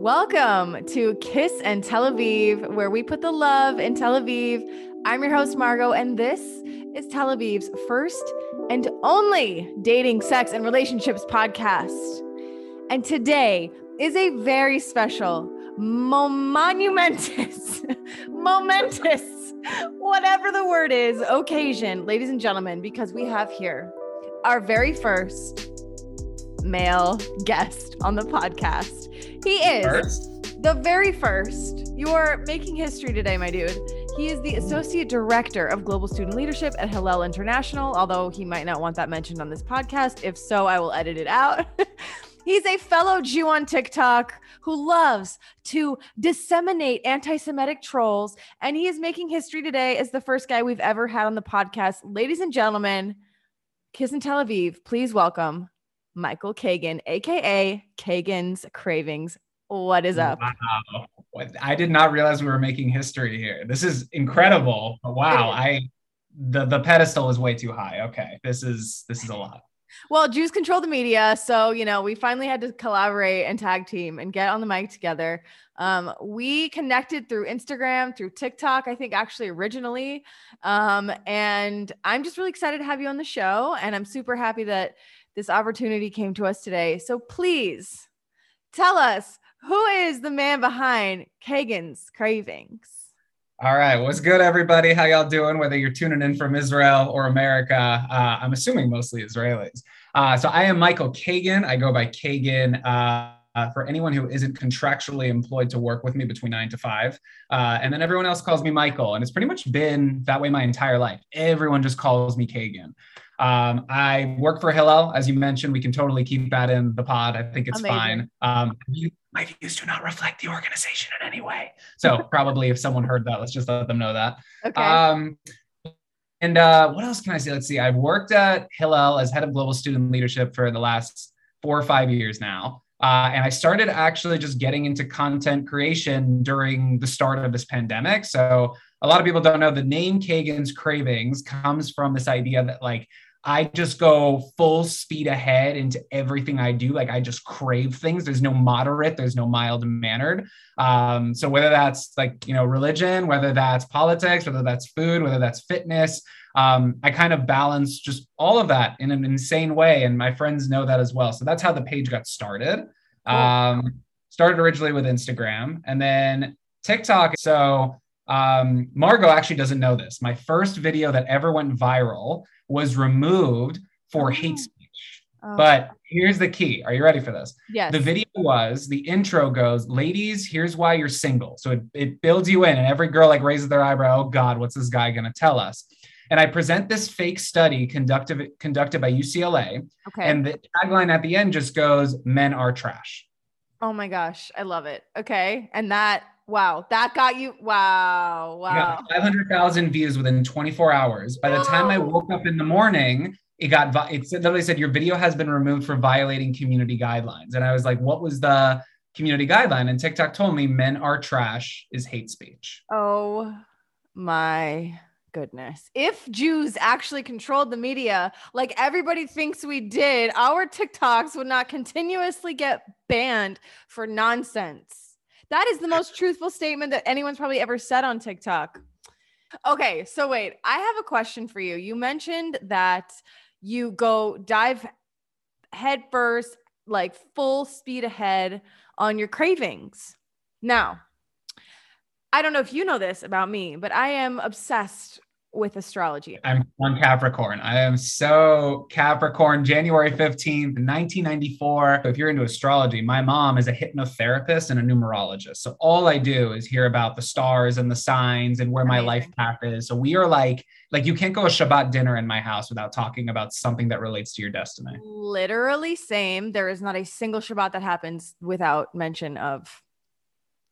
Welcome to Kiss and Tel Aviv, where we put the love in Tel Aviv. I'm your host, Margot, and this is Tel Aviv's first and only dating, sex, and relationships podcast. And today is a very special, monumentous, momentous, whatever the word is, occasion, ladies and gentlemen, because we have here our very first male guest on the podcast. He is First? the very first. You are making history today, my dude. He is the Associate Director of Global Student Leadership at Hillel International, although he might not want that mentioned on this podcast. If so, I will edit it out. He's a fellow Jew on TikTok who loves to disseminate anti Semitic trolls, and he is making history today as the first guy we've ever had on the podcast. Ladies and gentlemen, Kiss and Tel Aviv, please welcome Michael Kagan, aka Kagan's Cravings. What is up? Wow. I did not realize we were making history here. This is incredible. Wow. I the the pedestal is way too high. Okay. This is this is a lot. Well, Jews control the media, so you know we finally had to collaborate and tag team and get on the mic together. Um, we connected through Instagram, through TikTok, I think actually originally, um, and I'm just really excited to have you on the show, and I'm super happy that this opportunity came to us today. So please tell us who is the man behind Kagan's Cravings. All right. What's good, everybody? How y'all doing? Whether you're tuning in from Israel or America, uh, I'm assuming mostly Israelis. Uh, so I am Michael Kagan. I go by Kagan. Uh, uh, for anyone who isn't contractually employed to work with me between nine to five. Uh, and then everyone else calls me Michael. And it's pretty much been that way my entire life. Everyone just calls me Kagan. Um, I work for Hillel, as you mentioned. We can totally keep that in the pod. I think it's Amazing. fine. Um, my views do not reflect the organization in any way. So probably if someone heard that, let's just let them know that. Okay. Um, and uh, what else can I say? Let's see. I've worked at Hillel as head of global student leadership for the last four or five years now. Uh, and I started actually just getting into content creation during the start of this pandemic. So a lot of people don't know the name Kagan's Cravings comes from this idea that like I just go full speed ahead into everything I do. Like I just crave things. There's no moderate, there's no mild mannered. Um, so whether that's like, you know, religion, whether that's politics, whether that's food, whether that's fitness, um, I kind of balance just all of that in an insane way. And my friends know that as well. So that's how the page got started. Cool. Um, started originally with Instagram and then TikTok. So um, Margot actually doesn't know this. My first video that ever went viral was removed for Oh. hate speech. Oh, But here's the key. Are you ready for this? yes. The video was the intro goes, ladies, here's why you're single. So it, it builds you in, and every girl like raises their eyebrow. Oh God, what's this guy gonna tell us? And I present this fake study conducted conducted by UCLA, okay. and the tagline at the end just goes, "Men are trash." Oh my gosh, I love it. Okay. And that, wow, that got you. Wow. Wow. got 500,000 views within 24 hours. By the time I woke up in the morning, it got it said- literally said your video has been removed for violating community guidelines. And I was like, what was the community guideline? And TikTok told me men are trash is hate speech. Oh my goodness. If Jews actually controlled the media like everybody thinks we did, our TikToks would not continuously get banned for nonsense. That is the most truthful statement that anyone's probably ever said on TikTok. Okay, so wait, I have a question for you. You mentioned that you go dive head first, like full speed ahead on your cravings. Now, I don't know if you know this about me, but I am obsessed with astrology. I'm on Capricorn. I am so Capricorn, January 15th, 1994. If you're into astrology, my mom is a hypnotherapist and a numerologist. So all I do is hear about the stars and the signs and where my life path is. So we are like, like you can't go a Shabbat dinner in my house without talking about something that relates to your destiny. Literally same. There is not a single Shabbat that happens without mention of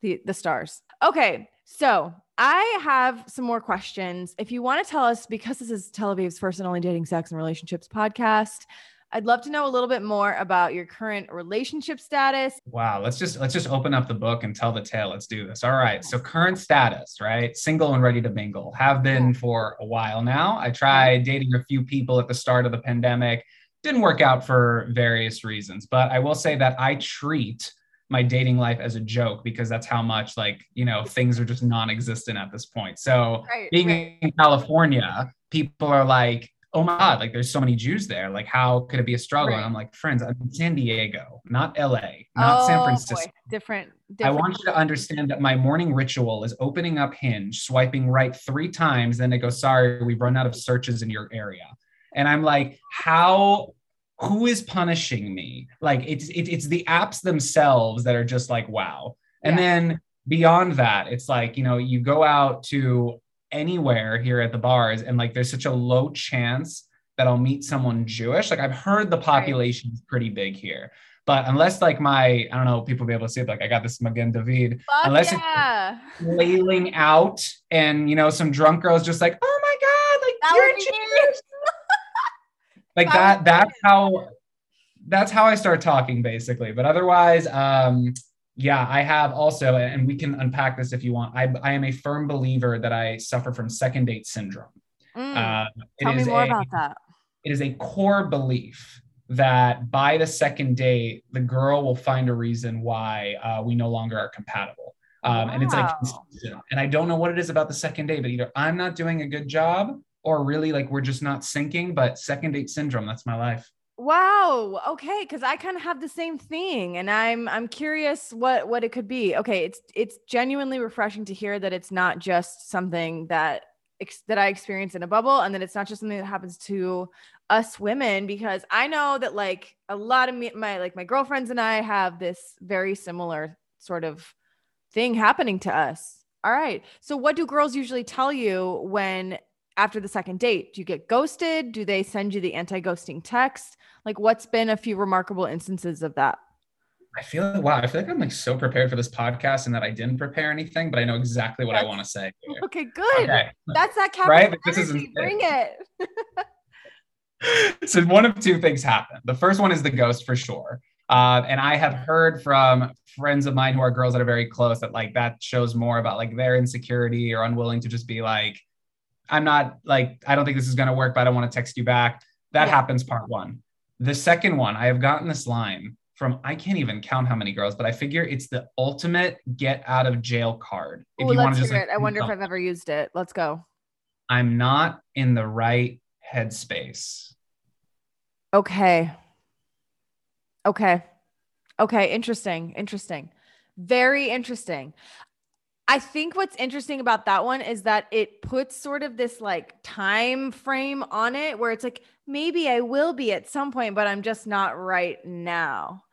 the the stars. Okay, so I have some more questions. If you want to tell us, because this is Tel Aviv's first and only dating, sex, and relationships podcast, I'd love to know a little bit more about your current relationship status. Wow, let's just let's just open up the book and tell the tale. Let's do this. All right. So current status, right? Single and ready to mingle. Have been for a while now. I tried dating a few people at the start of the pandemic. Didn't work out for various reasons, but I will say that I treat my dating life as a joke because that's how much like you know things are just non-existent at this point so Right, being right. in california people are like oh my god like there's so many jews there like how could it be a struggle Right. and i'm like friends i'm in san diego not la not oh, san Oh, francisco boy. Different, I want you to understand that my morning ritual is opening up Hinge, swiping right three times, then it goes, sorry, we've run out of searches in your area. And I'm like, how, who is punishing me? Like it's it, it's the apps themselves that are just like, wow. And Yeah. then beyond that, it's like, you know, you go out to anywhere here at the bars and like there's such a low chance that I'll meet someone Jewish. Like I've heard the population is pretty big here. But unless like my, I don't know, people will be able to see it, like I got this Magen David Fuck unless it's- yeah. wailing out and you know, some drunk girls just like, oh my God, like That you're Jewish. Like That that, would be that's how that's how I start talking basically. But otherwise, um, yeah, I have also, and we can unpack this if you want. I, I am a firm believer that I suffer from second date syndrome. Mm, Uh, it Tell me more a- about that. it is a core belief that by the second date, the girl will find a reason why uh, we no longer are compatible. Um, And it's like, and I don't know what it is about the second date, but either I'm not doing a good job or really like we're just not syncing. But second date syndrome, that's my life. Wow. Okay, because I kind of have the same thing, and I'm I'm curious what what it could be. Okay, it's it's genuinely refreshing to hear that it's not just something that ex- that I experience in a bubble, and that it's not just something that happens to us women. Because I know that like a lot of me, my like my girlfriends and I have this very similar sort of thing happening to us. All right. So what do girls usually tell you when after the second date? Do you get ghosted? Do they send you the anti-ghosting text? Like what's been a few remarkable instances of that? I feel like, wow, I feel like I'm like so prepared for this podcast and that I didn't prepare anything, but I know exactly what I want to say. here. Okay, good. Okay. That's that Right, Capricorn but this is insane. Bring it. so one of two things happen. The first one is the ghost for sure. Uh, and I have heard from friends of mine who are girls that are very close that like that shows more about like their insecurity or unwilling to just be like, I'm not like, I don't think this is going to work, but I don't want to text you back. That Yeah. happens part one. The second one, I have gotten this line from, I can't even count how many girls, but I figure it's the ultimate get out of jail card. Ooh, wanna let's hear like, it. I wonder if I've ever used it. Let's go. I'm not in the right headspace. Okay. Okay. Okay. Interesting. Interesting. Very interesting. I think what's interesting about that one is that it puts sort of this like time frame on it where it's like, maybe I will be at some point, but I'm just not right now.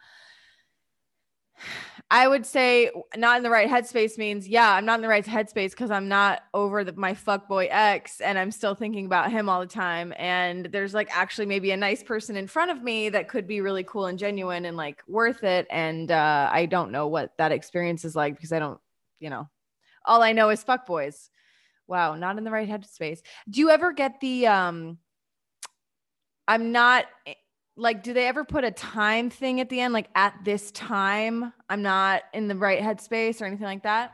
I would say not in the right headspace means, yeah, I'm not in the right headspace because I'm not over the, my fuckboy ex and I'm still thinking about him all the time. And there's like actually maybe a nice person in front of me that could be really cool and genuine and like worth it. And uh, I don't know what that experience is like because I don't, you know, all I know is fuck boys. Wow, not in the right headspace. Do you ever get the um I'm not like do they ever put a time thing at the end like at this time I'm not in the right headspace or anything like that?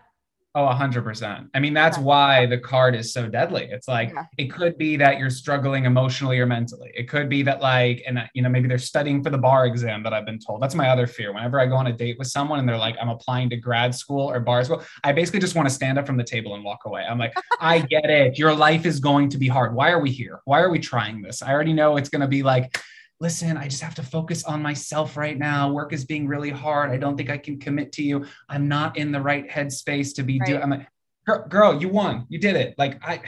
Oh, a hundred percent. I mean, that's Okay. why the card is so deadly. It's like Yeah. it could be that you're struggling emotionally or mentally. It could be that like, and uh, you know, maybe they're studying for the bar exam that I've been told. That's my other fear. Whenever I go on a date with someone and they're like, I'm applying to grad school or bar school, I basically just want to stand up from the table and walk away. I'm like, I get it. Your life is going to be hard. Why are we here? Why are we trying this? I already know it's going to be like, listen, I just have to focus on myself right now. Work is being really hard. I don't think I can commit to you. I'm not in the right headspace to be doing. I'm like, girl, girl, you won. You did it. Like I,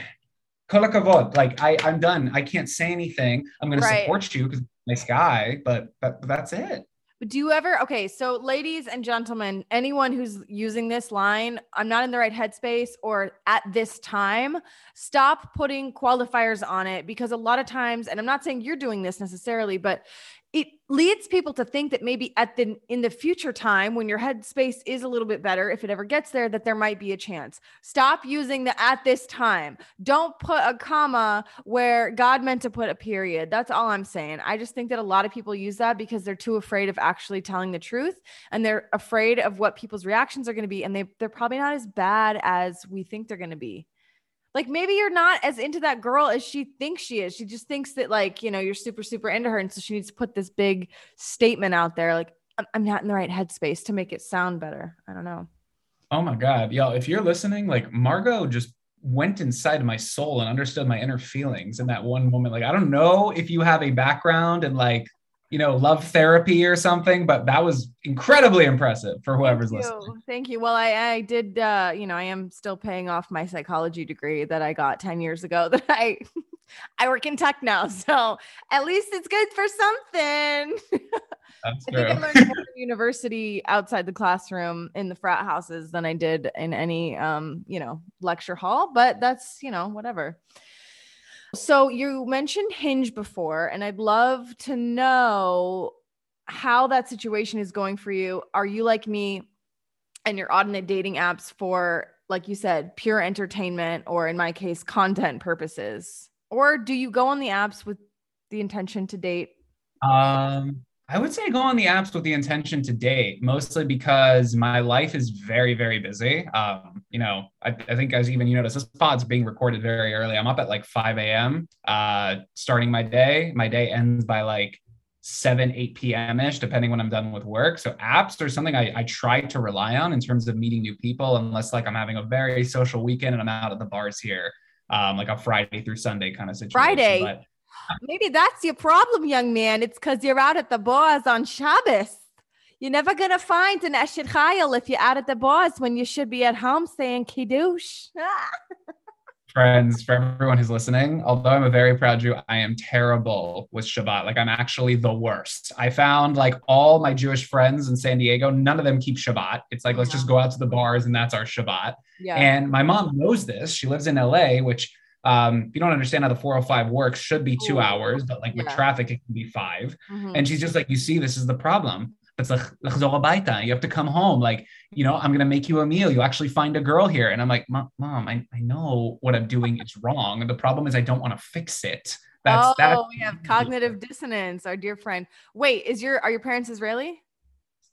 kola kavod. Like I, I'm done. I can't say anything. I'm going Right. to support you because nice guy, but, but that's it. But do you ever okay, so ladies and gentlemen, anyone who's using this line, I'm not in the right headspace or at this time, stop putting qualifiers on it because a lot of times, and I'm not saying you're doing this necessarily, but it leads people to think that maybe at the in the future time when your headspace is a little bit better if it ever gets there that there might be a chance. Stop using the at this time. Don't put a comma where god meant to put a period. That's all i'm saying. I just think that a lot of people use that because they're too afraid of actually telling the truth and they're afraid of what people's reactions are going to be and they they're probably not as bad as we think they're going to be like maybe you're not as into that girl as she thinks she is. She just thinks that like, you know, you're super super into her and so she needs to put this big statement out there like I'm not in the right headspace to make it sound better. I don't know. Oh my God. Y'all, if you're listening, like Margot just went inside my soul and understood my inner feelings in that one moment. Like, I don't know if you have a background and like, you know, love therapy or something, but that was incredibly impressive for whoever's Thank listening. Thank you. Well, I, I did, uh, you know, I am still paying off my psychology degree that I got 10 years ago that I, I work in tech now. So at least it's good for something. That's I true. think I learned more in university outside the classroom in the frat houses than I did in any um, you know, lecture hall, but that's, you know, whatever. So you mentioned Hinge before, and I'd love to know how that situation is going for you. Are you like me and you're on the dating apps for, like you said, pure entertainment, or in my case, content purposes? Or do you go on the apps with the intention to date? Um, I would say go on the apps with the intention to date, mostly because my life is very, very busy. Um, you know, I, I think as even you notice, this pod's being recorded very early. I'm up at like 5 a.m. Uh, starting my day. My day ends by like 7, 8 p.m. ish, depending when I'm done with work. So apps are something I, I try to rely on in terms of meeting new people, unless like I'm having a very social weekend and I'm out at the bars here, um, like a Friday through Sunday kind of situation. Friday. But Maybe that's your problem, young man. It's because you're out at the bars on Shabbos. You're never gonna find an Eshet Chayil if you're out at the bars when you should be at home saying kiddush. friends, for everyone who's listening, although I'm a very proud Jew, I am terrible with Shabbat. Like I'm actually the worst. I found like all my Jewish friends in San Diego, none of them keep Shabbat. It's like let's just go out to the bars and that's our Shabbat. yeah. And my mom knows this. She lives in LA, which um, if you don't understand how the 405 works, should be two hours, but like with Yeah. traffic, it can be five. Mhm. And she's just like, you see, this is the problem. It's like you have to come home. Like, you know, I'm gonna make you a meal. You actually find a girl here. And I'm like, mom, mom I, I know what I'm doing is wrong. And the problem is I don't want to fix it. That's oh, that. we have cognitive dissonance, our dear friend. Wait, is your are your parents Israeli?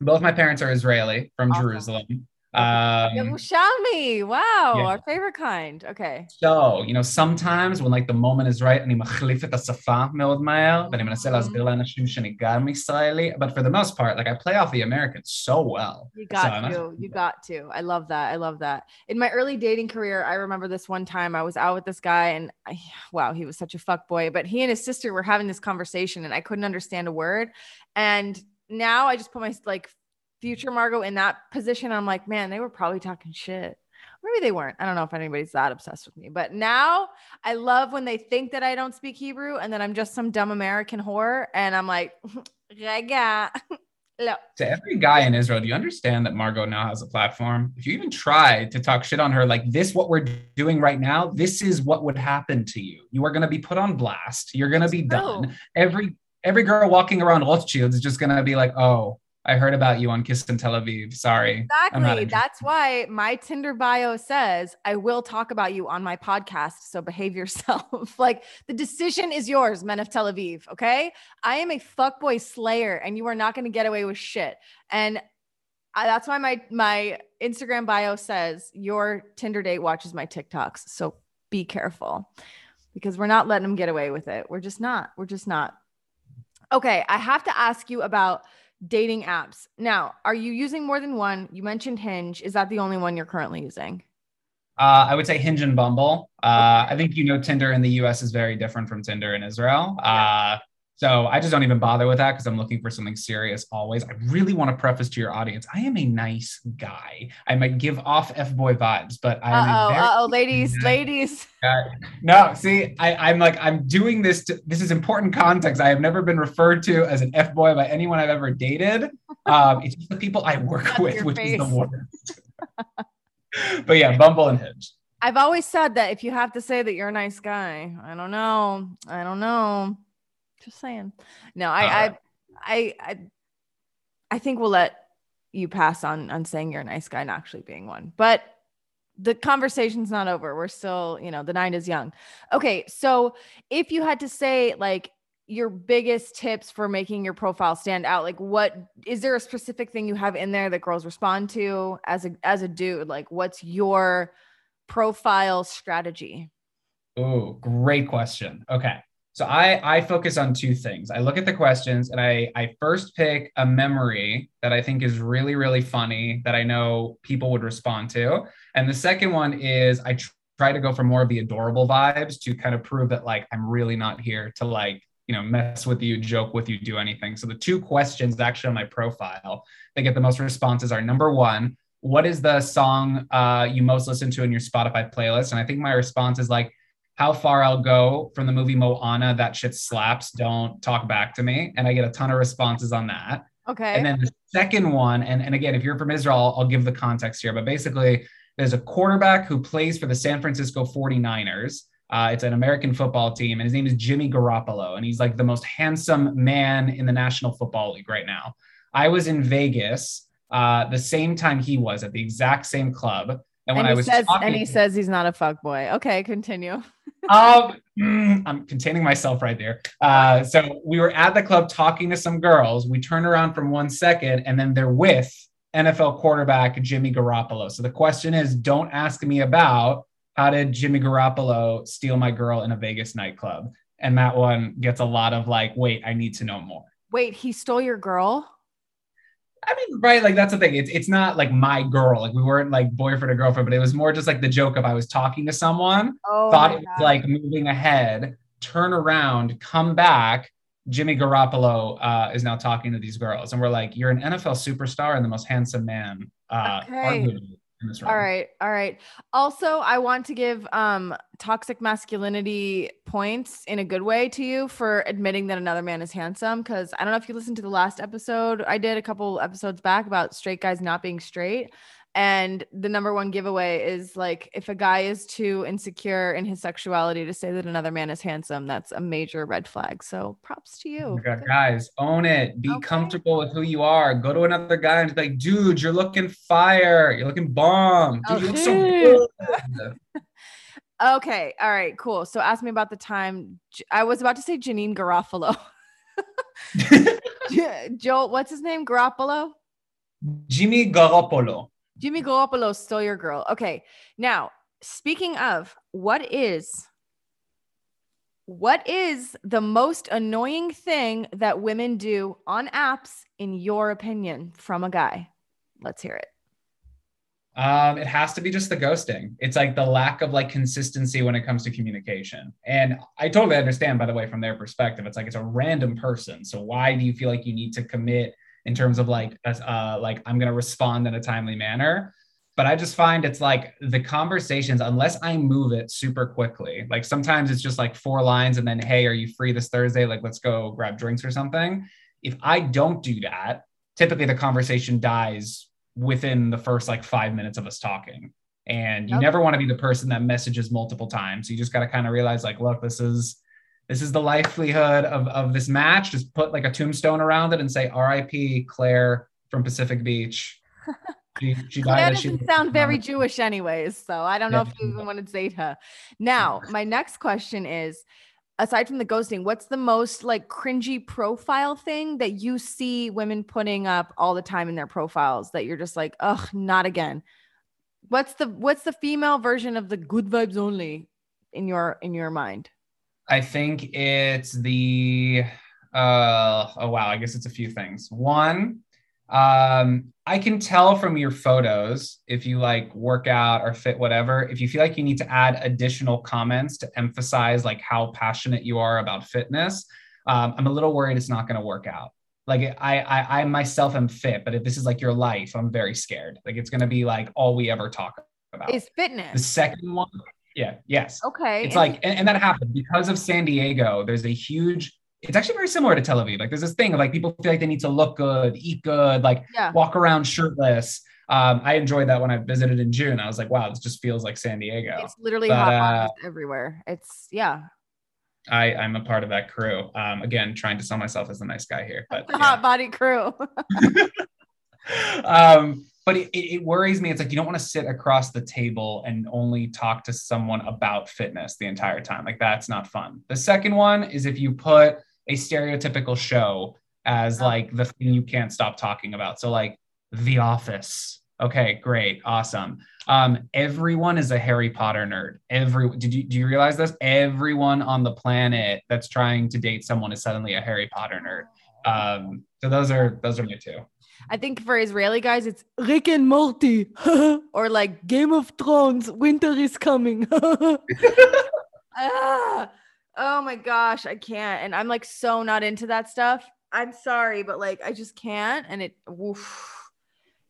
Both my parents are Israeli from Awesome. Jerusalem. Um, Yerushalmi. Wow, yeah. our favorite kind. Okay. So, you know, sometimes when like the moment is right, אני מחליף את השפה מאוד מהר, ואני מנסה Mhm. להסביר לאנשים שאני גם ישראלי, but for the most part, like I play off the Americans so well. You So got I'm not- to. You got to. I love that. I love that. In my early dating career, I remember this one time I was out with this guy and I, wow, he was such a fuck boy, but he and his sister were having this conversation and I couldn't understand a word. And now I just put my like future Margot in that position. I'm like, man, they were probably talking shit. Maybe they weren't. I don't know if anybody's that obsessed with me, but now I love when they think that I don't speak Hebrew and that I'm just some dumb American whore. And I'm like, Rega. No. To every guy in Israel, do you understand that Margot now has a platform? If you even try to talk shit on her like this, what we're doing right now, this is what would happen to you. You are going to be put on blast. You're going to be done. Every every girl walking around Rothschild is just going to be like, oh, I heard about you on Kiss and Tel Aviv. Sorry. Exactly. That's why my Tinder bio says, I will talk about you on my podcast. So behave yourself. like the decision is yours, men of Tel Aviv. Okay. I am a fuckboy slayer and you are not going to get away with shit. And I, that's why my, my Instagram bio says your Tinder date watches my TikToks. So be careful because we're not letting them get away with it. We're just not. We're just not. Okay. I have to ask you about dating apps. Now, are you using more than one? You mentioned Hinge. Is that the only one you're currently using? Uh, I would say Hinge and Bumble. Uh, I think you know Tinder in the US is very different from Tinder in Israel. Uh, so I just don't even bother with that because I'm looking for something serious always. I really want to preface to your audience I am a nice guy. I might give off F boy vibes, but I am Uh a oh, oh, ladies, nice ladies. guy. No, see, I, I'm like, I'm doing this. To, this is important context. I have never been referred to as an F boy by anyone I've ever dated. Um, it's just the people I work with, which is the worst. but yeah, Bumble and Hinge. I've always said that if you have to say that you're a nice guy, I don't know. I don't know. Just saying. No, I, uh, I, I, I, I think we'll let you pass on on saying you're a nice guy and actually being one. But the conversation's not over. We're still, you know, the nine is young. Okay, so if you had to say like your biggest tips for making your profile stand out, like what is there a specific thing you have in there that girls respond to as a as a dude? Like what's your profile strategy? Oh, great question. Okay. So I I focus on two things. I look at the questions and I I first pick a memory that I think is really really funny that I know people would respond to. And the second one is I tr- try to go for more of the adorable vibes to kind of prove that like I'm really not here to like you know mess with you joke with you do anything so the two questions actually on my profile that get the most responses are number one what is the song uh, you most listen to in your spotify playlist and i think my response is like how far i'll go from the movie moana that shit slaps don't talk back to me and i get a ton of responses on that Okay. and then the second one and, and again if you're from israel i'll give the context here but basically there's a quarterback who plays for the san francisco 49ers uh, it's an American football team, and his name is Jimmy Garoppolo, and he's like the most handsome man in the National Football League right now. I was in Vegas uh, the same time he was at the exact same club, and, when he I was says, talking, and he says he's not a fuck boy. Okay, continue. um, mm, I'm containing myself right there. Uh, so we were at the club talking to some girls. We turn around from one second, and then they're with NFL quarterback Jimmy Garoppolo. So the question is, don't ask me about how did Jimmy Garoppolo steal my girl in a Vegas nightclub? And that one gets a lot of like, wait, I need to know more. Wait, he stole your girl? I mean, right? Like that's the thing. It's it's not like my girl. Like we weren't like boyfriend or girlfriend, but it was more just like the joke of I was talking to someone, Oh, thought it was like moving ahead, turn around, come back. Jimmy Garoppolo uh, is now talking to these girls, and we're like, "You're an NFL superstar and the most handsome man uh, Okay. arguably in this room." All right, all right. Also, I want to give um toxic masculinity points in a good way to you for admitting that another man is handsome. Because I don't know if you listened to the last episode I did a couple episodes back about straight guys not being straight. And the number one giveaway is like if a guy is too insecure in his sexuality to say that another man is handsome, that's a major red flag. So props to Oh you. God, guys, own it. Be Okay. comfortable with who you are. Go to another guy and be like, dude, you're looking fire. You're looking bomb. Dude, you look so Okay. good. Okay. All right. Cool. So ask me about the time I was about to say Janine Garofalo. Joel, what's his name? Garoppolo? Jimmy Garoppolo. Jimmy Garoppolo stole your girl. Okay. Now, speaking of, what is what is the most annoying thing that women do on apps in your opinion from a guy? Let's hear it. Um, it has to be just the ghosting. It's like the lack of like consistency when it comes to communication. And I totally understand, by the way, from their perspective. It's like it's a random person. So why do you feel like you need to commit in terms of like uh like I'm gonna respond in a timely manner? But I just find it's like the conversations, unless I move it super quickly, like sometimes it's just like four lines and then, hey, are you free this Thursday? Like, let's go grab drinks or something. If I don't do that, typically the conversation dies within the first like five minutes of us talking. And you Yep. never want to be the person that messages multiple times. You just got to kind of realize, like, look, this is this is the livelihood of, of this match. Just put like a tombstone around it and say R.I.P. Claire from Pacific Beach. She, she Claire doesn't was- sound very Jewish, anyways. So I don't know Yeah. if you even want to date her. Now, my next question is aside from the ghosting, what's the most like cringy profile thing that you see women putting up all the time in their profiles that you're just like, ugh, not again? What's the what's the female version of the good vibes only in your in your mind? I think it's the uh oh wow, I guess it's a few things. One, um, I can tell from your photos if you like work out or fit whatever, if you feel like you need to add additional comments to emphasize like how passionate you are about fitness. Um, I'm a little worried it's not going to work out. Like I, I, I myself am fit, but if this is like your life, I'm very scared. Like it's going to be like all we ever talk about. Is fitness. the second one, yeah, yes Okay. it's and- like and, and that happened because of san diego there's a huge it's actually very similar to tel aviv like there's this thing of like people feel like they need to look good eat good like yeah. walk around shirtless um, i enjoyed that when i visited in june i was like wow this just feels like san diego It's literally But, hot uh, everywhere. It's yeah. i i'm a part of that crew um, again trying to sell myself as a nice guy here but The yeah. hot body crew. um, but it, it worries me. It's like you don't want to sit across the table and only talk to someone about fitness the entire time. Like that's not fun. The second one is if you put a stereotypical show as Oh. like the thing you can't stop talking about. So like The Office. Okay, great, awesome. Um, everyone is a Harry Potter nerd. Every did you do you realize this? Everyone on the planet that's trying to date someone is suddenly a Harry Potter nerd. Um, so those are those are my two. I think for Israeli guys, it's Rick and Morty or like Game of Thrones, winter is coming. ah, oh my gosh, I can't. And I'm like so not into that stuff. I'm sorry, but like I just can't. And it, woof.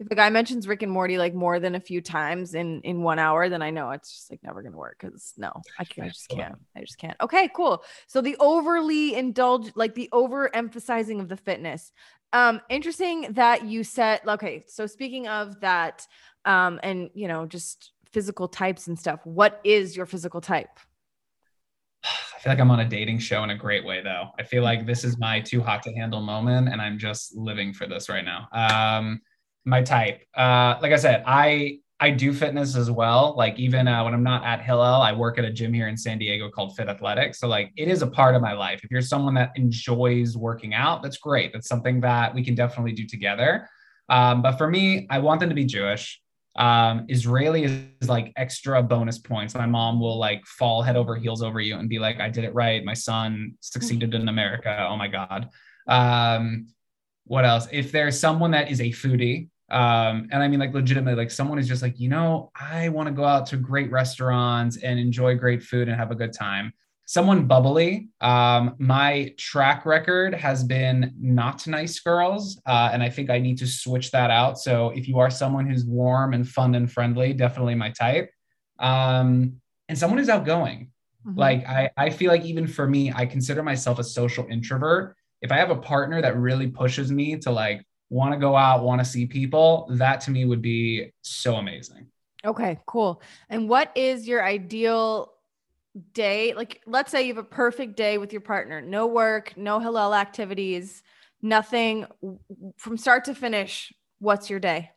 If the guy mentions Rick and Morty like more than a few times in in one hour, then I know it's just like never gonna work. Because no, I can't. I just can't. I just can't. Okay, cool. So the overly indulge, like the overemphasizing of the fitness. Um, interesting that you said. Okay, so speaking of that, um, and you know, just physical types and stuff. What is your physical type? I feel like I'm on a dating show in a great way, though. I feel like this is my too hot to handle moment, and I'm just living for this right now. Um, my type, uh, like I said, I I do fitness as well. Like even uh, when I'm not at Hillel, I work at a gym here in San Diego called Fit Athletics. So like it is a part of my life. If you're someone that enjoys working out, that's great. That's something that we can definitely do together. Um, but for me, I want them to be Jewish um, Israeli is, is, like extra bonus points. My mom will like fall head over heels over you and be like, I did it right. My son succeeded in America. Oh my God. Um, what else? If there's someone that is a foodie, um, and I mean like legitimately, like someone is just like, you know, I want to go out to great restaurants and enjoy great food and have a good time someone bubbly. Um, my track record has been not nice girls, uh, and I think I need to switch that out. So if you are someone who's warm and fun and friendly, definitely my type. Um, and someone who's outgoing. Mm-hmm. Like I, I feel like even for me, I consider myself a social introvert. If I have a partner that really pushes me to like want to go out, want to see people, that to me would be so amazing. Okay, cool. And what is your ideal day, like let's say you have a perfect day with your partner, no work, no Hillel activities, nothing from start to finish, what's your day?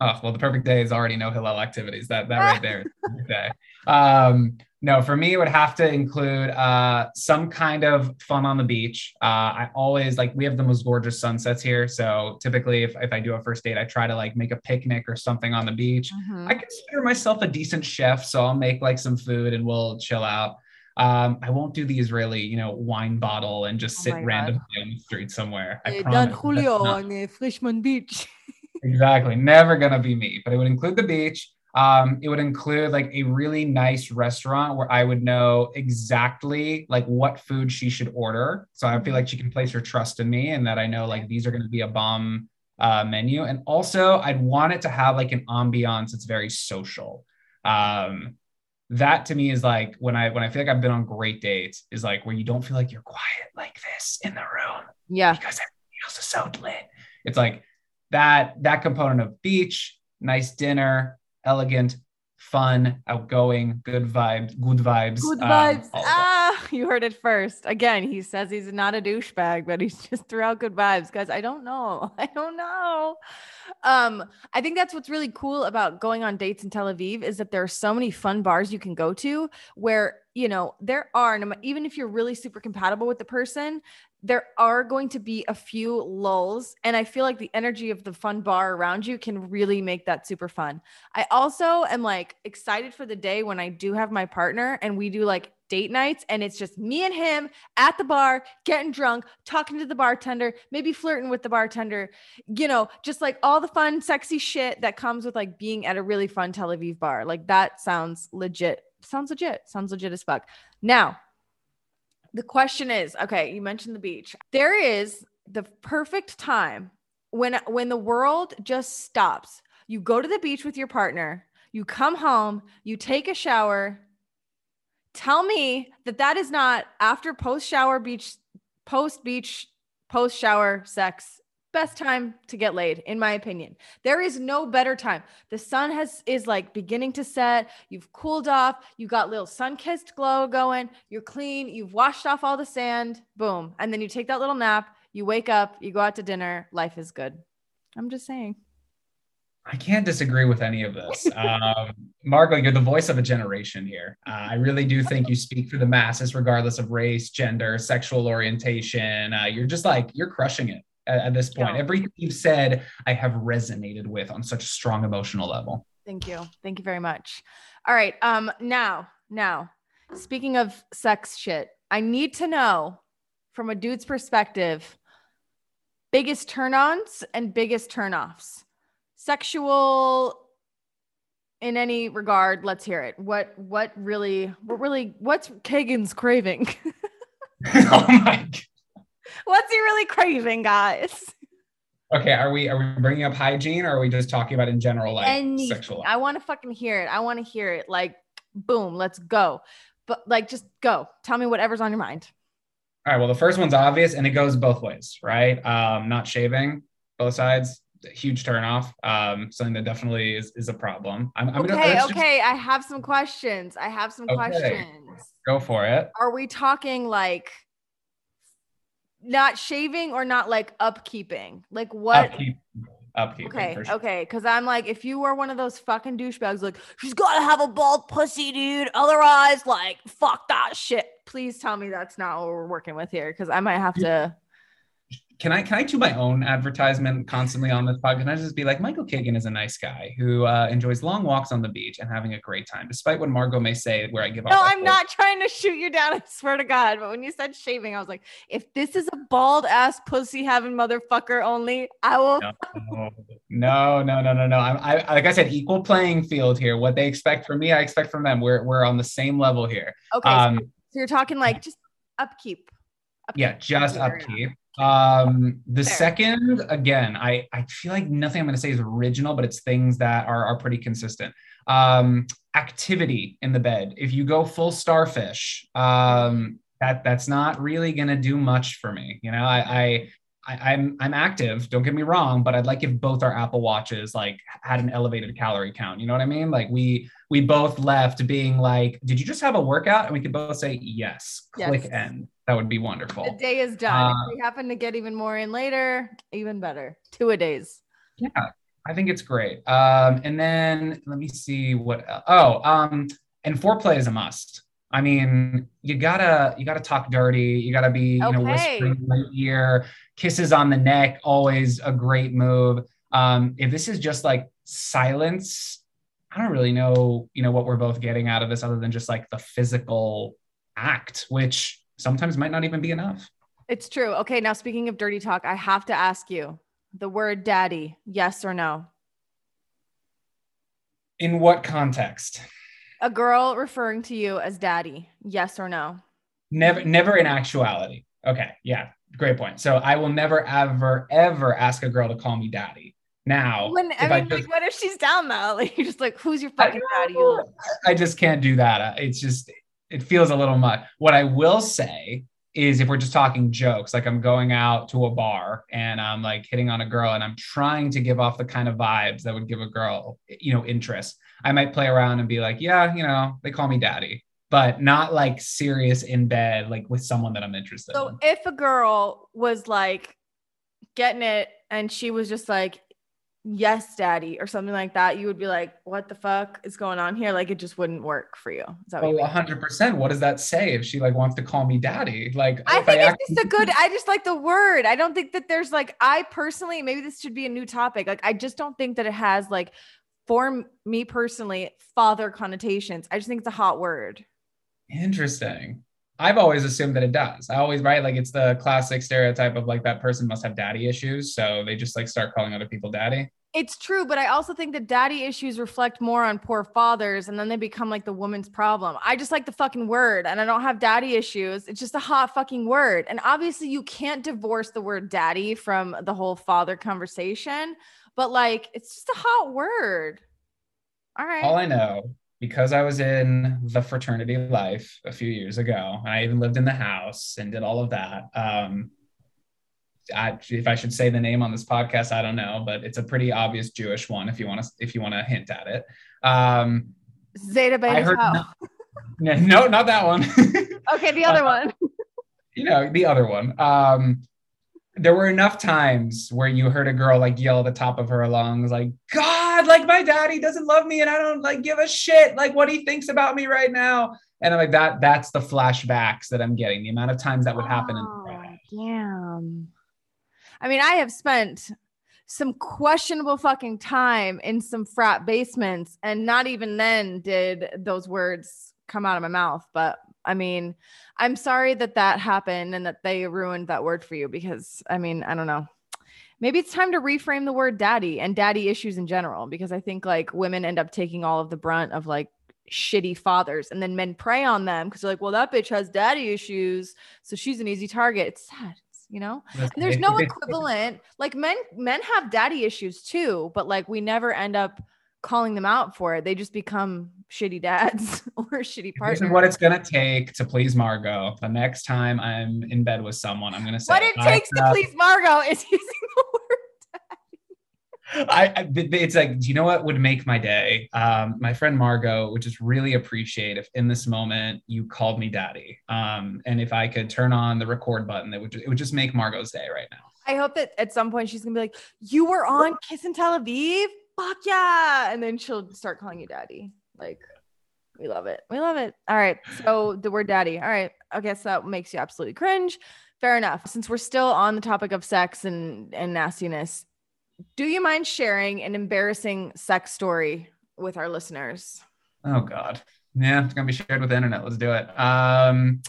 Oh, well, the perfect day is already no Hillel activities. That that right there is the day. Um, no, for me, it would have to include uh, some kind of fun on the beach. Uh, I always like we have the most gorgeous sunsets here, so typically, if, if I do a first date, I try to like make a picnic or something on the beach. Mm-hmm. I consider myself a decent chef, so I'll make like some food and we'll chill out. Um, I won't do the Israeli, you know, wine bottle and just oh sit randomly on the street somewhere. I uh, Julio on uh, Frishman Beach. exactly, never gonna be me. But it would include the beach. Um, it would include like a really nice restaurant where I would know exactly like what food she should order. So I feel like she can place her trust in me and that I know like these are going to be a bomb uh, menu. And also, I'd want it to have like an ambiance that's very social. Um, that to me is like when I when I feel like I've been on great dates is like where you don't feel like you're quiet like this in the room. Yeah. Because everything else is so lit. It's like that that component of beach, nice dinner, elegant, fun, outgoing, good vibes, good vibes. Good um, vibes. Um, ah, you heard it first. Again, he says he's not a douchebag, but he's just throughout good vibes. Guys, I don't know. I don't know. Um, I think that's what's really cool about going on dates in Tel Aviv is that there are so many fun bars you can go to where you know there are even if you're really super compatible with the person there are going to be a few lulls and i feel like the energy of the fun bar around you can really make that super fun. I also am like excited for the day when i do have my partner and we do like date nights and it's just me and him at the bar getting drunk talking to the bartender maybe flirting with the bartender you know just like all the fun sexy shit that comes with like being at a really fun tel aviv bar. Like that sounds legit sounds legit sounds legit as fuck. Now the question is okay you mentioned the beach. There is the perfect time when when the world just stops. You go to the beach with your partner you come home you take a shower. Tell me that that is not after post shower beach post beach post shower sex best time to get laid in my opinion. There is no better time. The sun has is like beginning to set. You've cooled off. You got little sun kissed glow going. You're clean. You've washed off all the sand. Boom. And then you take that little nap. You wake up. You go out to dinner. Life is good. I'm just saying. I can't disagree with any of this. Um, you're the voice of a generation here. Uh, I really do think you speak for the masses, regardless of race, gender, sexual orientation. Uh, you're just like, you're crushing it. At, at this point. Everything you've said, I have resonated with on such a strong emotional level. Thank you. Thank you very much. All right. Um now, now, speaking of sex shit, I need to know from a dude's perspective biggest turn-ons and biggest turn-offs. Sexual in any regard, let's hear it. What what really what really what's Kagan's craving? oh my God. What's he really craving, guys? Okay, are we are we bringing up hygiene or are we just talking about in general like Anything. sexual? I want to fucking hear it. I want to hear it. Like, boom, let's go. But like, just go. Tell me whatever's on your mind. All right. Well, the first one's obvious, and it goes both ways, right? Um, not shaving, both sides, huge turnoff. Um, something that definitely is, is a problem. I'm, I'm okay, gonna let's just okay. I have some questions. I have some Okay. questions. go for it. Are we talking like not shaving or not like upkeeping? Like what? Upkeep, upkeep. Okay, sure. okay. Cause I'm like, if you were one of those fucking douchebags, like, she's gotta have a bald pussy, dude. Otherwise, like, fuck that shit. Please tell me that's not what we're working with here. Cause I might have to. Can I can I do my own advertisement constantly on this podcast? Can I just be like, Michael Kagan is a nice guy who uh, enjoys long walks on the beach and having a great time, despite what Margot may say, where I give up. No, I'm not trying to shoot you down. I swear to God. But when you said shaving, I was like, if this is a bald ass pussy having motherfucker only, I will. No, no, no, no, no, no. I'm, I, like I said, equal playing field here. What they expect from me, I expect from them. We're, we're on the same level here. Okay. so- Um, so you're talking like just upkeep. upkeep. yeah, just upkeep. Um, the Fair. second, again, I, I feel like nothing I'm going to say is original, but it's things that are, are pretty consistent. Um, activity in the bed. If you go full starfish, um, that that's not really going to do much for me. You know, I, I, I, I'm I'm active. Don't get me wrong, but I'd like if both our Apple Watches like had an elevated calorie count. You know what I mean? Like we we both left being like, did you just have a workout? And we could both say yes. Click Yes. end. That would be wonderful. The day is done. Uh, if we happen to get even more in later, even better. Two a days. Yeah, I think it's great. Um, and then let me see what. el- Oh, um, and foreplay is a must. I mean, you gotta you gotta talk dirty. You gotta be you know Okay. whispering in my ear. Kisses on the neck, always a great move. Um, if this is just like silence, I don't really know you know what we're both getting out of this other than just like the physical act, which sometimes might not even be enough. It's true. Okay, now speaking of dirty talk, I have to ask you the word daddy, yes or no? In what context? A girl referring to you as daddy, yes or no? Never, never in actuality. Okay, yeah, great point. So I will never, ever, ever ask a girl to call me daddy. Now, When I I mean, just, like, what if she's down though? Like you're just like, who's your I, fucking daddy? I just can't do that. It's just, it feels a little much. What I will say is, if we're just talking jokes, like I'm going out to a bar and I'm like hitting on a girl and I'm trying to give off the kind of vibes that would give a girl, you know, interest. I might play around and be like, yeah, you know, they call me daddy, but not like serious in bed, like with someone that I'm interested in. So if a girl was like getting it and she was just like, yes, daddy, or something like that, you would be like, what the fuck is going on here? Like it just wouldn't work for you. Is that what oh, you Oh, hundred percent. What does that say if she like wants to call me daddy? Like, I think act- it's just a good. I just like the word. I don't think that there's like. I personally, maybe this should be a new topic. Like, I just don't think that it has like, for me personally, father connotations. I just think it's a hot word. Interesting. I've always assumed that it does. I always right like it's the classic stereotype of like that person must have daddy issues, so they just like start calling other people daddy. It's true, but I also think that daddy issues reflect more on poor fathers, and then they become like the woman's problem. I just like the fucking word, and I don't have daddy issues. It's just a hot fucking word, and obviously you can't divorce the word daddy from the whole father conversation. But like, it's just a hot word. All right. All I know, because I was in the fraternity life a few years ago, and I even lived in the house and did all of that. Um, I, if I should say the name on this podcast, I don't know, but it's a pretty obvious Jewish one. If you want to, if you want to hint at it, um, Zeta Beta I heard no, no, not that one. Okay, the other Uh, one. you know, the other one. Um, there were enough times where you heard a girl like yell at the top of her lungs, like, God, like my daddy doesn't love me and I don't like give a shit, like what he thinks about me right now. And I'm like, that that's the flashbacks that I'm getting, the amount of times that would happen in Oh, damn. I mean, I have spent some questionable fucking time in some frat basements, and not even then did those words come out of my mouth. But I mean, I'm sorry that that happened and that they ruined that word for you because I mean, I don't know. Maybe it's time to reframe the word daddy and daddy issues in general because I think like women end up taking all of the brunt of like shitty fathers and then men prey on them because they're like, well, that bitch has daddy issues. So she's an easy target. It's sad you know? And there's no equivalent like men men have daddy issues too but like we never end up calling them out for it. They just become shitty dads or shitty partners this is what it's gonna take to please margot. The next time i'm in bed with someone i'm gonna say what it takes to please margot is using the word I, it's like, do you know what would make my day? Um, my friend Margot would just really appreciate if in this moment you called me daddy. Um, and if I could turn on the record button, that would it would just make Margot's day right now. I hope that at some point she's gonna be like, "You were on Kiss and Tel Aviv, fuck yeah!" And then she'll start calling you daddy. Like, we love it. We love it. All right. So the word daddy. All right. I guess that makes you absolutely cringe. Fair enough. Since we're still on the topic of sex and and nastiness, do you mind sharing an embarrassing sex story with our listeners? Oh God. Yeah, it's gonna be shared with the internet. Let's do it. Um,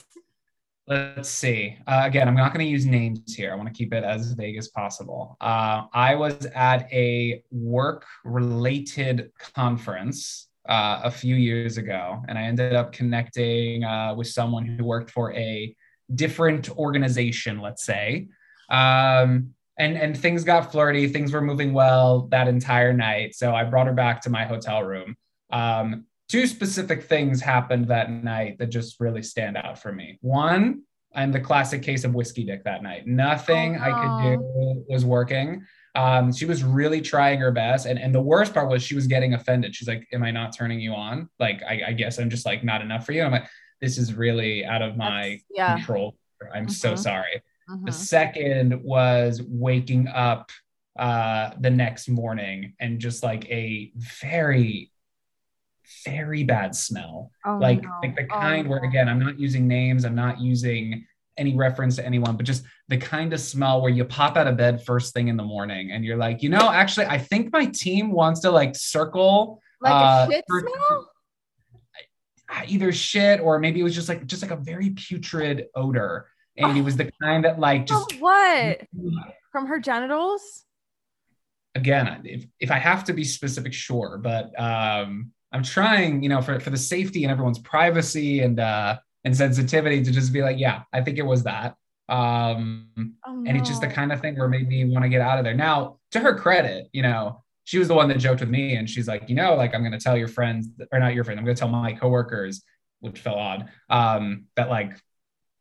let's see. Uh, again, I'm not to use names here. I want to keep it as vague as possible. Uh, I was at a work-related conference uh, a few years ago, and I ended up connecting uh, with someone who worked for a different organization, let's say. Um, and and things got flirty things were moving well that entire night. So i brought her back to my hotel room. Um, two specific things happened that night that just really stand out for me. One i'm the classic case of whiskey dick that night. Nothing oh, i could do was working. Um, she was really trying her best. And, and the worst part was she was getting offended. She's like am i not turning you on? Like i, I guess i'm just like not enough for you. I'm like this is really out of my yeah. control. I'm mm-hmm. so sorry the uh-huh. second was waking up uh, the next morning and just like a very, very bad smell. Oh, like, no. like the oh, kind oh, where, again, I'm not using names, I'm not using any reference to anyone, but just the kind of smell where you pop out of bed first thing in the morning and you're like, you know, actually, I think my team wants to like circle. Like uh, a shit smell? Either shit or maybe it was just like just like a very putrid odor and he was the kind that like just From what from her genitals? Again if, if i have to be specific sure but um i'm trying you know for, for the safety and everyone's privacy and uh and sensitivity to just be like yeah i think it was that. Um oh, no. and it's just the kind of thing where made me want to get out of there. Now to her credit you know she was the one that joked with me and she's like you know like i'm going to tell your friends or not your friend i'm going to tell my coworkers which felt odd um that like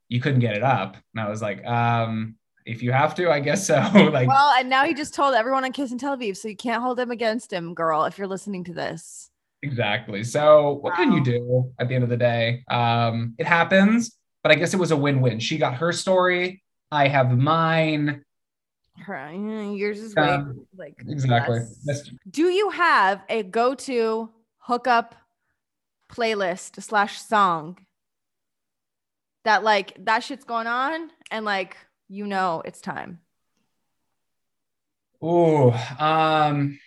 you couldn't get it up. And I was like, um, if you have to, I guess so. like, well, and now he just told everyone on Kiss and Tel Aviv, so you can't hold him against him, girl, if you're listening to this. Exactly. So, what wow. can you do at the end of the day? Um, it happens, but I guess it was a win-win. She got her story. I have mine. Her, yours is way um, like exactly. Do you have a go-to hookup playlist slash song that like that shit's going on and like you know it's time? Oh, um,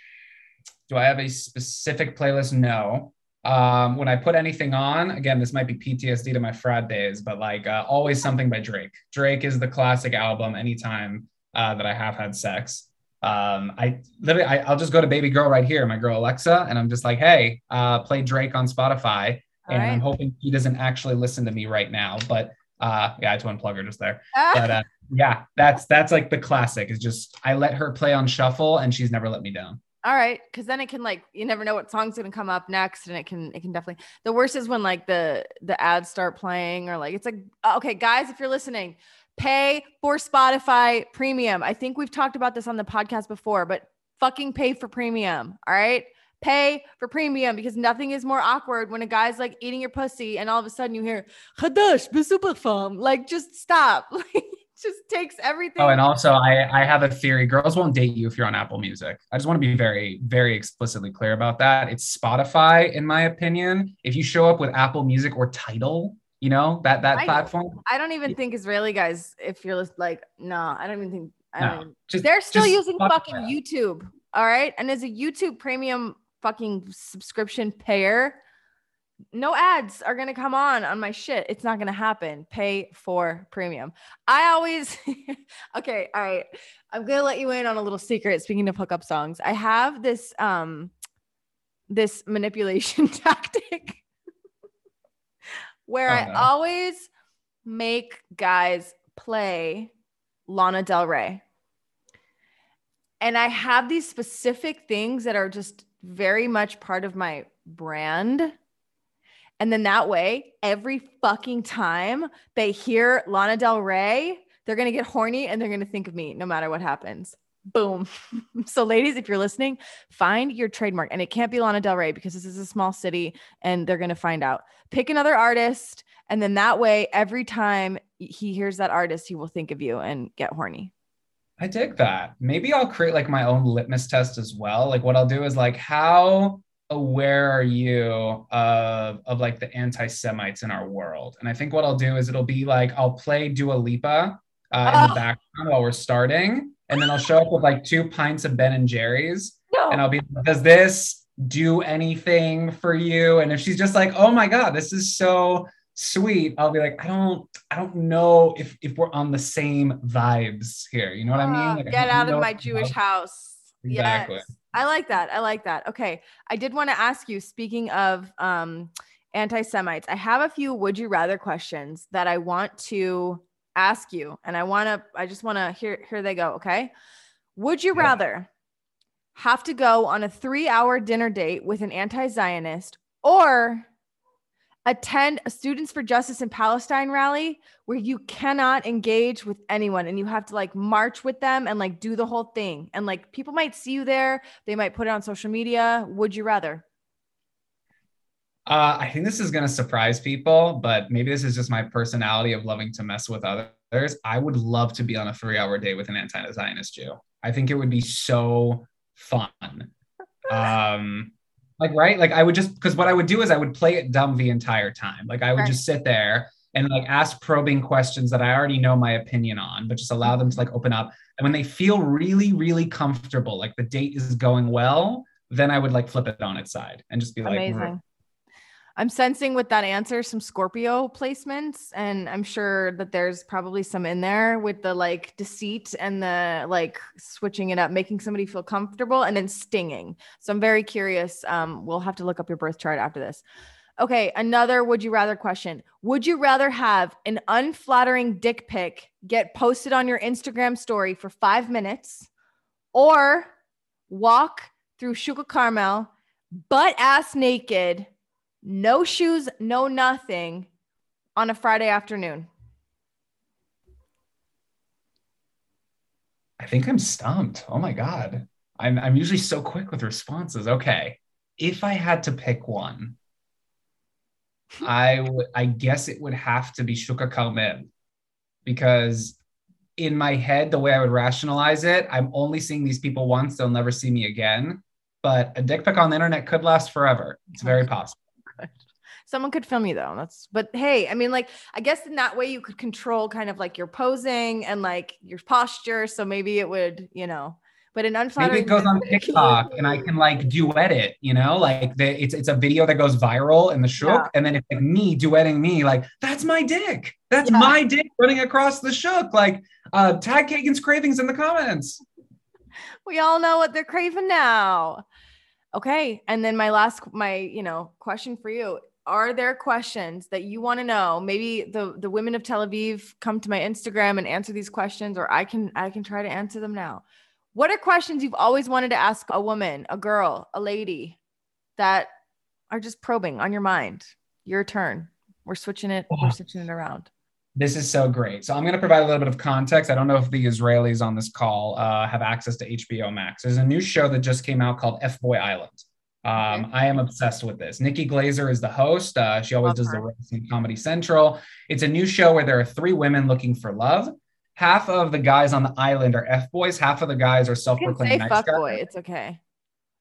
do I have a specific playlist? No. Um, when I put anything on, again, this might be PTSD to my frat days, but like uh, always something by Drake. Drake is the classic album anytime uh, that I have had sex. Um, I literally, I, will just go to baby girl right here, my girl Alexa, and I'm just like, hey, uh, play Drake on Spotify and right. I'm hoping he doesn't actually listen to me right now. But uh, yeah, I had to unplug her just there. Ah. But uh, yeah, that's that's like the classic. Is just I let her play on shuffle, and she's never let me down. All right, because then it can like you never know what song's gonna come up next, and it can it can definitely. The worst is when like the the ads start playing, or like it's like uh, okay, guys, if you're listening, pay for Spotify Premium. I think we've talked about this on the podcast before, but fucking pay for premium. All right pay for premium because nothing is more awkward when a guy's like eating your pussy and all of a sudden you hear Hadash. Like just stop. Like just takes everything. Oh, and also I I have a theory. Girls won't date you if you're on Apple Music. I just want to be very, very explicitly clear about that. It's Spotify, in my opinion. If you show up with Apple Music or Tidal, you know, that that I, platform. I don't even think Israeli guys, if you're like, no, I don't even think I No, mean, just they're still using fuck fucking. YouTube. All right. And as a YouTube premium fucking subscription payer, no ads are going to come on on my shit. It's not going to happen. Pay for premium. I always, okay. All right. I'm going to let you in on a little secret. Speaking of hookup songs, I have this, um, this manipulation tactic where Oh, I no. always make guys play Lana Del Rey. And I have these specific things that are just very much part of my brand. And then that way, every fucking time they hear Lana Del Rey, they're going to get horny and they're going to think of me no matter what happens. Boom. so, ladies, if you're listening, find your trademark. And it can't be Lana Del Rey because this is a small city and they're going to find out. Pick another artist. And then that way, every time he hears that artist, he will think of you and get horny. I dig that. Maybe I'll create like my own litmus test as well. Like what I'll do is like how aware are you of of like the anti-Semites in our world? And I think what I'll do is it'll be like I'll play Dua Lipa uh, in Oh. the background while we're starting, and then I'll show up with like two pints of Ben and Jerry's, No. and I'll be like, does this do anything for you? And if she's just like, oh my god, this is so sweet, I'll be like, I don't, I don't know if if we're on the same vibes here. You know what I Ah, mean? Like, get don't out of my Jewish house. Exactly. Yes. I like that. I like that. Okay. I did want to ask you, speaking of um, anti Semites, I have a few would you rather questions that I want to ask you. And I want to, I just want to, here, here they go. Okay. Would you Yeah. rather have to go on a three hour dinner date with an anti Zionist or attend a Students for Justice in Palestine rally where you cannot engage with anyone and you have to like march with them and like do the whole thing. And like people might see you there, they might put it on social media. Would you rather? Uh, I think this is going to surprise people, but maybe this is just my personality of loving to mess with others. I would love to be on a three hour date with an anti Zionist Jew. I think it would be so fun. Um, like, right? Like, I would just, because what I would do is I would play it dumb the entire time. Like, I would Right. just sit there and like ask probing questions that I already know my opinion on, but just allow them to like open up. And when they feel really, really comfortable, like the date is going well, then I would like flip it on its side and just be like, Amazing. I'm sensing with that answer some Scorpio placements, and I'm sure that there's probably some in there with the like deceit and the like switching it up, making somebody feel comfortable and then stinging. So I'm very curious. Um, we'll have to look up your birth chart after this. Okay, another would you rather question. Would you rather have an unflattering dick pic get posted on your Instagram story for five minutes or walk through Shuk HaCarmel butt ass naked, no shoes, no nothing on a Friday afternoon? I think I'm stumped. Oh my God. I'm, I'm usually so quick with responses. Okay. If I had to pick one, I would I guess it would have to be Shuk HaCarmel because in my head, the way I would rationalize it, I'm only seeing these people once, they'll never see me again. But a dick pic on the internet could last forever. It's very possible. Someone could film you though. That's but hey, I mean, like I guess in that way you could control kind of like your posing and like your posture. So maybe it would, you know, but an unflattering Maybe it goes on TikTok and I can like duet it, you know, like the, it's it's a video that goes viral in the shook, Yeah. and then it's like me duetting me, like that's my dick, that's Yeah. my dick running across the shook. Like, uh, tag Kagan's cravings in the comments. we all know what they're craving now. Okay. And then my last my, you know, question for you. Are there questions that you want to know? Maybe the the women of Tel Aviv come to my Instagram and answer these questions or I can I can try to answer them now. What are questions you've always wanted to ask a woman, a girl, a lady that are just probing on your mind? Your turn. We're switching it, we're switching it around. This is so great. So I'm going to provide a little bit of context. I don't know if the Israelis on this call uh, have access to HBO Max. There's a new show that just came out called F Boy Island. Um, Okay. I am obsessed with this. Nikki Glazer is the host. Uh, she always Love does her. the in Comedy Central. It's a new show where there are three women looking for love. Half of the guys on the island are F boys. Half of the guys are self-proclaimed nice fuck guys. boy. It's okay.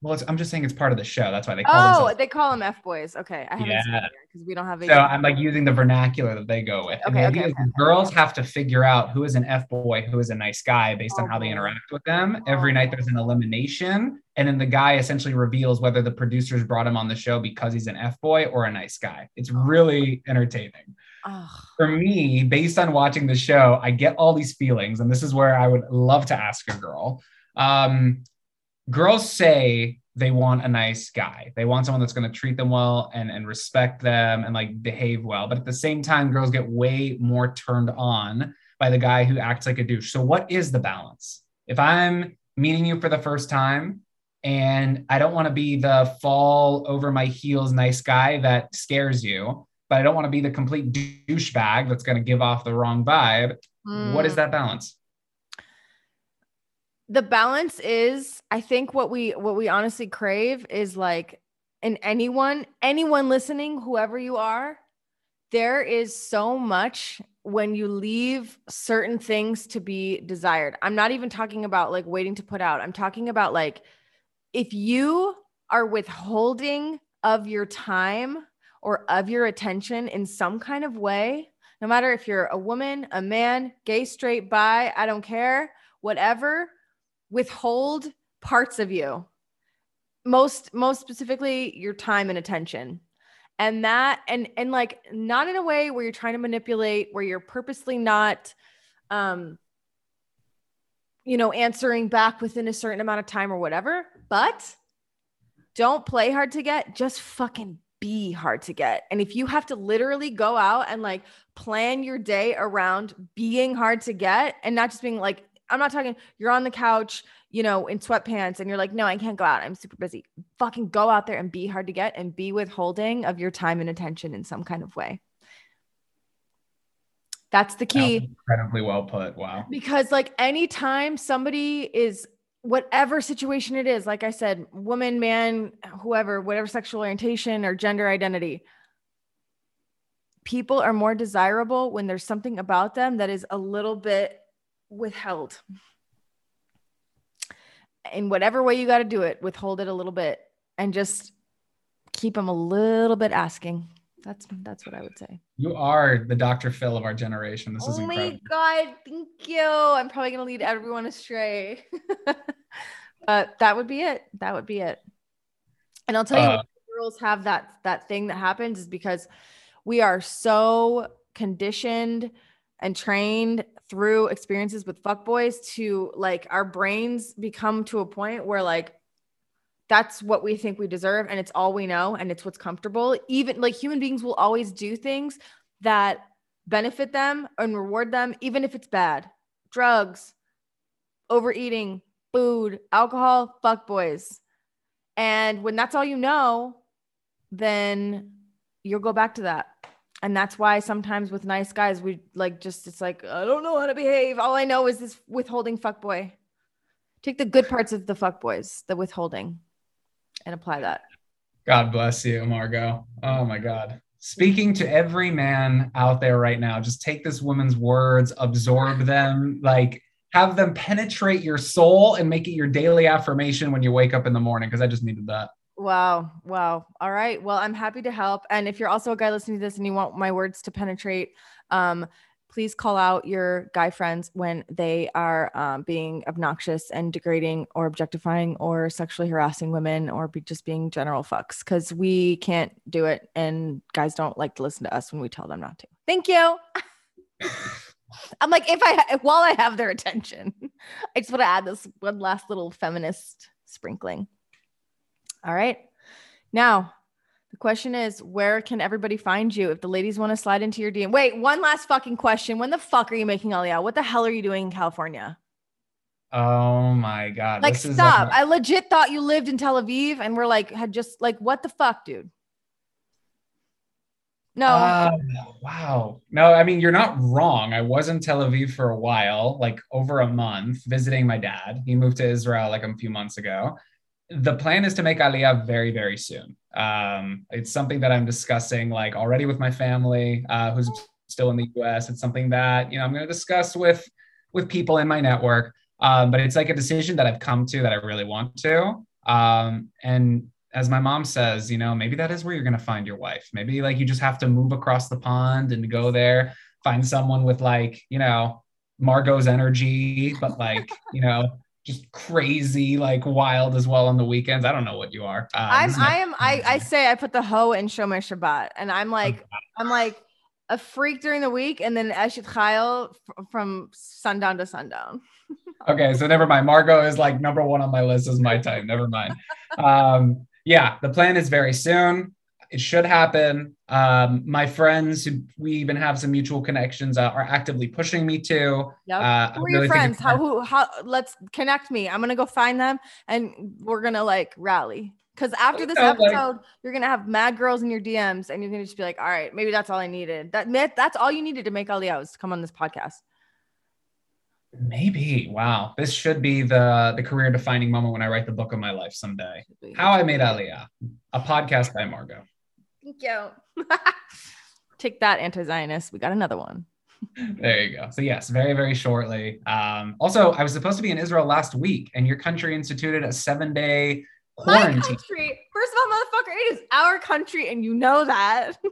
Well, I'm just saying it's part of the show. That's why they call. Them. Oh, they call them f boys. Okay, I haven't yeah. because we don't have. So I'm like using the vernacular that they go with. Okay, okay, okay, Girls have to figure out who is an f boy, who is a nice guy, based oh, on how they interact with them. Oh. Every night there's an elimination, and then the guy essentially reveals whether the producers brought him on the show because he's an f boy or a nice guy. It's really entertaining. Oh. For me, based on watching the show, I get all these feelings, and this is where I would love to ask a girl. Um, girls say they want a nice guy. They want someone that's going to treat them well and, and respect them and like behave well. But at the same time, girls get way more turned on by the guy who acts like a douche. So, what is the balance? If I'm meeting you for the first time and I don't want to be the fall over my heels nice guy that scares you, but I don't want to be the complete douchebag that's going to give off the wrong vibe, mm. what is hmm. that balance? The balance is i think what we what we honestly crave is like in anyone anyone listening whoever you are there is so much when you leave certain things to be desired. I'm not even talking about like waiting to put out. I'm talking about like if you are withholding of your time or of your attention in some kind of way no matter if you're a woman a man gay straight bi i don't care whatever withhold parts of you most most specifically your time and attention. And that and and like not in a way where you're trying to manipulate where you're purposely not um you know answering back within a certain amount of time or whatever but don't play hard to get just fucking be hard to get. And if you have to literally go out and like plan your day around being hard to get and not just being like I'm not talking you're on the couch, you know, in sweatpants and you're like, no, I can't go out. I'm super busy. Fucking go out there and be hard to get and be withholding of your time and attention in some kind of way. That's the key. That's incredibly well put. Wow. Because like anytime somebody is whatever situation it is, like I said, woman, man, whoever, whatever sexual orientation or gender identity, people are more desirable when there's something about them that is a little bit withheld. In whatever way you got to do it withhold it a little bit and just keep them a little bit asking. That's that's what i would say. You are the dr phil of our generation. This oh is incredible. my god thank you. I'm probably going to lead everyone astray. But that would be it. That would be it. And i'll tell you uh, girls have that that thing that happens is because we are so conditioned and trained through experiences with fuckboys to like our brains become to a point where like that's what we think we deserve and it's all we know and it's what's comfortable. Even like human beings will always do things that benefit them and reward them even if it's bad. Drugs overeating food alcohol fuck boys and when that's all you know then you'll go back to that and that's why sometimes with nice guys we like just it's like i don't know how to behave. All i know is this withholding fuck boy take the good parts of the fuck boys the withholding and apply that. God bless you margot. Oh my god. Speaking to every man out there right now just take this woman's words absorb them like have them penetrate your soul and make it your daily affirmation when you wake up in the morning because i just needed that Wow. Wow. All right. Well, I'm happy to help. And if you're also a guy listening to this and you want my words to penetrate, um, please call out your guy friends when they are um, being obnoxious and degrading or objectifying or sexually harassing women or be just being general fucks because we can't do it. And guys don't like to listen to us when we tell them not to. Thank you. I'm like, if I, while I have their attention, I just want to add this one last little feminist sprinkling. All right. Now, the question is, where can everybody find you if the ladies want to slide into your DM? Wait, one last fucking question. When the fuck are you making Aliyah? What the hell are you doing in California? Oh my god! Like, stop! I legit thought you lived in Tel Aviv, and we're like, had just like, what the fuck, dude? No. Uh, wow. No, I mean, you're not wrong. I was in Tel Aviv for a while, like over a month, visiting my dad. He moved to Israel like a few months ago the plan is to make Aliyah very, very soon. Um, it's something that I'm discussing like already with my family, uh, who's still in the U.S. It's something that you know I'm going to discuss with with people in my network. Um, but it's like a decision that I've come to that I really want to. Um, and as my mom says, you know, maybe that is where you're going to find your wife. Maybe like you just have to move across the pond and go there, find someone with like, you know, Margot's energy, but like, you know, just crazy, like wild as well on the weekends. I don't know what you are. Uh, I'm, I am, I, I say I put the hoe in Shomer Shabbat and I'm like, I'm like a freak during the week and then Eshet Chayil f- from sundown to sundown. okay. So never mind. Margot is like number one on my list is my type. Never mind. Um, yeah, the plan is very soon. It should happen. Um, my friends who we even have some mutual connections uh, are actively pushing me to. Yep. Uh, who are really your friends? How who how let's connect me. I'm gonna go find them and we're gonna like rally. Because after this episode, like, you're gonna have mad girls in your DMs, and you're gonna just be like, "All right, maybe that's all I needed. That that's all you needed to make Aliyah was to come on this podcast." Maybe. Wow. This should be the the career defining moment when I write the book of my life someday. How I made Aliyah, a podcast by Margot. Thank you. Take that, anti-Zionist. We got another one. there you go. So yes, very very shortly. Um, also, I was supposed to be in Israel last week, and your country instituted a seven day quarantine. My country. First of all, motherfucker, it is our country, and you know that.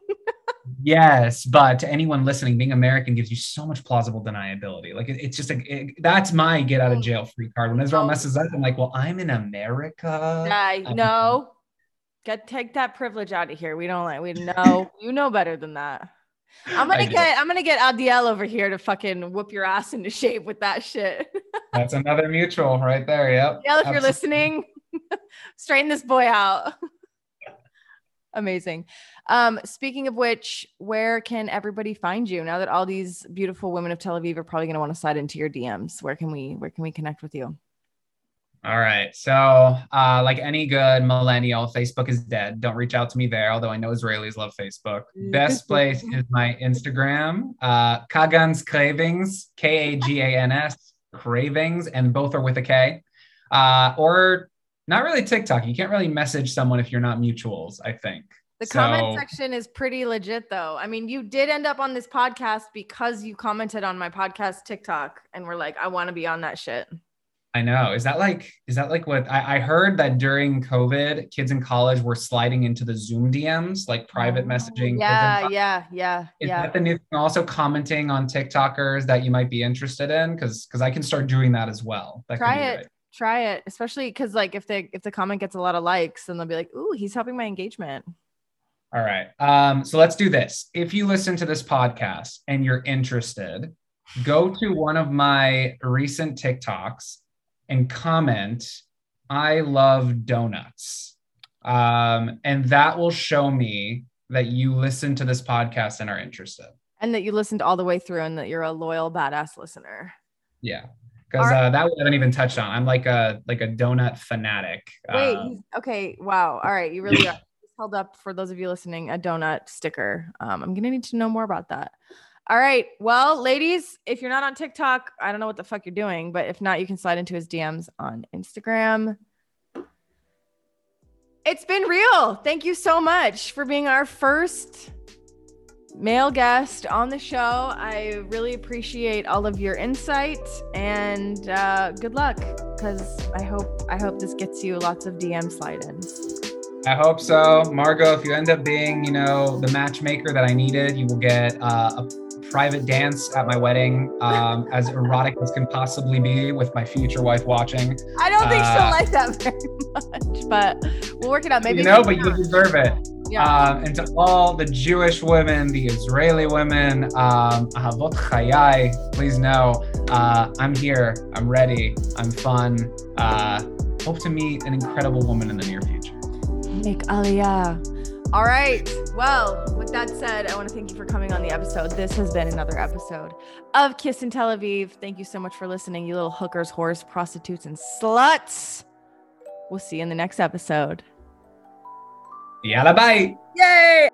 Yes, but to anyone listening, being American gives you so much plausible deniability. Like it, it's just a it, that's my get out of jail free card. When Israel messes up, I'm like, well, I'm in America. Yeah, no, get take that privilege out of here. We don't like we know you know better than that. I'm gonna get I'm gonna get Adiel over here to fucking whoop your ass into shape with that shit. that's another mutual right there. Yep. Yeah, if Absolutely. you're listening, straighten this boy out. Amazing. Um, speaking of which, where can everybody find you now that all these beautiful women of Tel Aviv are probably going to want to slide into your DMs? Where can we where can we connect with you? All right. So, uh, like any good millennial, Facebook is dead. Don't reach out to me there, although I know Israelis love Facebook. Best place is my Instagram, uh, Kagans Cravings, K A G A N S, Cravings, and both are with a K. Uh, or not really TikTok. You can't really message someone if you're not mutuals, I think. The so, comment section is pretty legit though. I mean, you did end up on this podcast because you commented on my podcast TikTok and we're like, I want to be on that shit. I know. Is that like is that like what I, I, heard that during COVID, kids in college were sliding into the Zoom DMs, like private oh, messaging. Yeah, yeah, yeah. Is yeah. that the new thing? Also commenting on TikTokers that you might be interested in? Because because I can start doing that as well. That Try it. Right. Try it. Especially because like if they if the comment gets a lot of likes, then they'll be like, ooh, he's helping my engagement. All right. Um, so let's do this. If you listen to this podcast and you're interested, go to one of my recent TikToks and comment, I love donuts. Um, and that will show me that you listen to this podcast and are interested. And that you listened all the way through and that you're a loyal, badass listener. Yeah. Because uh, that we haven't even touched on. I'm like a like a donut fanatic. Wait, uh, okay, wow. All right, you really are held up for those of you listening a donut sticker. Um, I'm gonna need to know more about that. All right. Well, ladies, if you're not on TikTok, I don't know what the fuck you're doing, but if not, you can slide into his DMs on Instagram. It's been real. Thank you so much for being our first male guest on the show. I really appreciate all of your insight and uh, good luck because I hope I hope this gets you lots of DM slide-ins. I hope so. Margot, if you end up being, you know, the matchmaker that I needed, you will get uh, a private dance at my wedding, um, as erotic as can possibly be with my future wife watching. I don't think uh, she'll like that very much, but we'll work it out. Maybe you know, but you deserve it. Yeah. Um, and to all the Jewish women, the Israeli women, um, Ahavot Chayai, please know uh, I'm here. I'm ready. I'm fun. Uh, hope to meet an incredible woman in the near future. Make Aliyah. All right. Well, with that said, I want to thank you for coming on the episode. This has been another episode of Kiss and Tel Aviv. Thank you so much for listening, you little hookers, whores, prostitutes, and sluts. We'll see you in the next episode. Yalla bye. Yay.